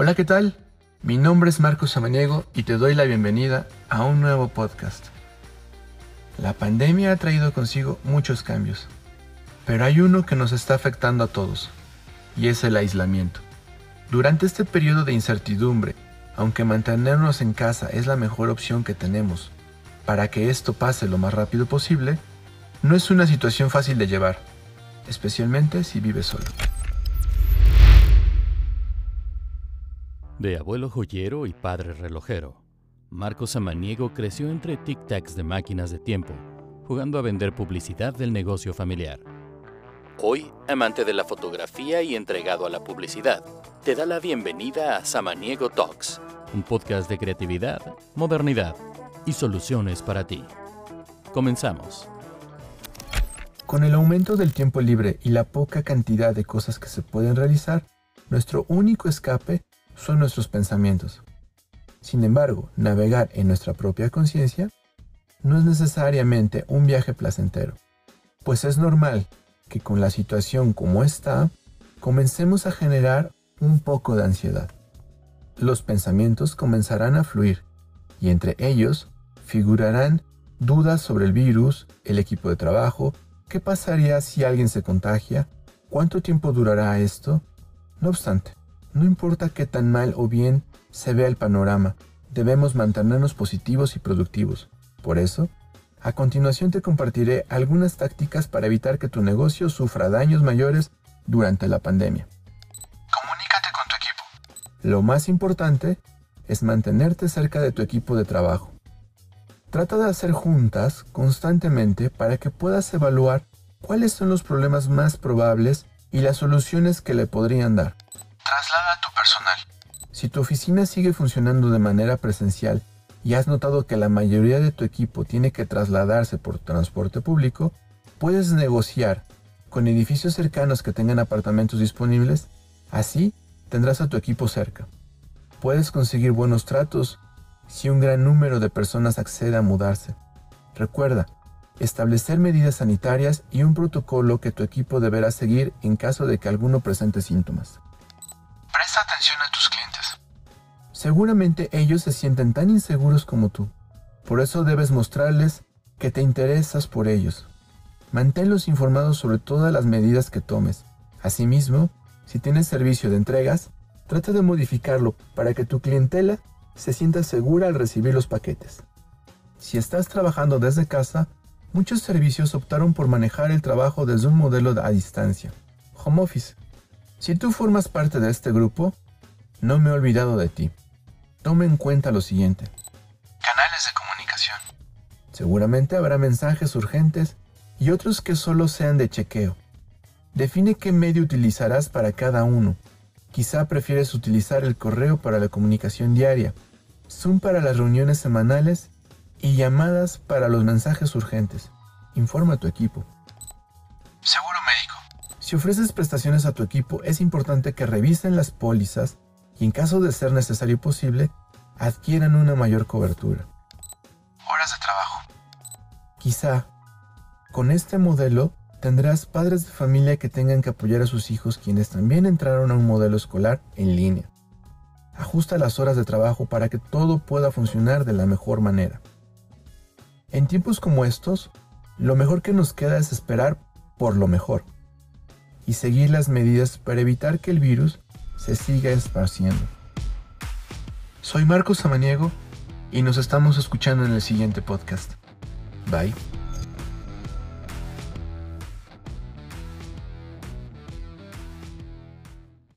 Hola, ¿qué tal? Mi nombre es Marcos Samaniego y te doy la bienvenida a un nuevo podcast. La pandemia ha traído consigo muchos cambios, pero hay uno que nos está afectando a todos, y es el aislamiento. Durante este periodo de incertidumbre, aunque mantenernos en casa es la mejor opción que tenemos para que esto pase lo más rápido posible, no es una situación fácil de llevar, especialmente si vives solo. De abuelo joyero y padre relojero, Marcos Samaniego creció entre tic-tacs de máquinas de tiempo, jugando a vender publicidad del negocio familiar. Hoy, amante de la fotografía y entregado a la publicidad, te da la bienvenida a Samaniego Talks, un podcast de creatividad, modernidad y soluciones para ti. Comenzamos. Con el aumento del tiempo libre y la poca cantidad de cosas que se pueden realizar, nuestro único escape son nuestros pensamientos. Sin embargo, navegar en nuestra propia conciencia no es necesariamente un viaje placentero, pues es normal que con la situación como está, comencemos a generar un poco de ansiedad. Los pensamientos comenzarán a fluir y entre ellos figurarán dudas sobre el virus, el equipo de trabajo, qué pasaría si alguien se contagia, cuánto tiempo durará esto. No obstante, no importa qué tan mal o bien se vea el panorama, debemos mantenernos positivos y productivos. Por eso, a continuación te compartiré algunas tácticas para evitar que tu negocio sufra daños mayores durante la pandemia. Comunícate con tu equipo. Lo más importante es mantenerte cerca de tu equipo de trabajo. Trata de hacer juntas constantemente para que puedas evaluar cuáles son los problemas más probables y las soluciones que le podrían dar. Traslada a tu personal. Si tu oficina sigue funcionando de manera presencial y has notado que la mayoría de tu equipo tiene que trasladarse por transporte público, puedes negociar con edificios cercanos que tengan apartamentos disponibles. Así tendrás a tu equipo cerca. Puedes conseguir buenos tratos si un gran número de personas accede a mudarse. Recuerda, establecer medidas sanitarias y un protocolo que tu equipo deberá seguir en caso de que alguno presente síntomas. A tus clientes. Seguramente ellos se sienten tan inseguros como tú. Por eso debes mostrarles que te interesas por ellos. Manténlos informados sobre todas las medidas que tomes. Asimismo, si tienes servicio de entregas, trata de modificarlo para que tu clientela se sienta segura al recibir los paquetes. Si estás trabajando desde casa, muchos servicios optaron por manejar el trabajo desde un modelo a distancia, home office. Si tú formas parte de este grupo, no me he olvidado de ti. Tome en cuenta lo siguiente. Canales de comunicación. Seguramente habrá mensajes urgentes y otros que solo sean de chequeo. Define qué medio utilizarás para cada uno. Quizá prefieres utilizar el correo para la comunicación diaria, Zoom para las reuniones semanales y llamadas para los mensajes urgentes. Informa a tu equipo. Seguro médico. Si ofreces prestaciones a tu equipo, es importante que revisen las pólizas y en caso de ser necesario y posible, adquieran una mayor cobertura. Horas de trabajo. Quizá, con este modelo, tendrás padres de familia que tengan que apoyar a sus hijos quienes también entraron a un modelo escolar en línea. Ajusta las horas de trabajo para que todo pueda funcionar de la mejor manera. En tiempos como estos, lo mejor que nos queda es esperar por lo mejor y seguir las medidas para evitar que el virus se siga esparciendo. Soy Marcos Samaniego y nos estamos escuchando en el siguiente podcast. Bye.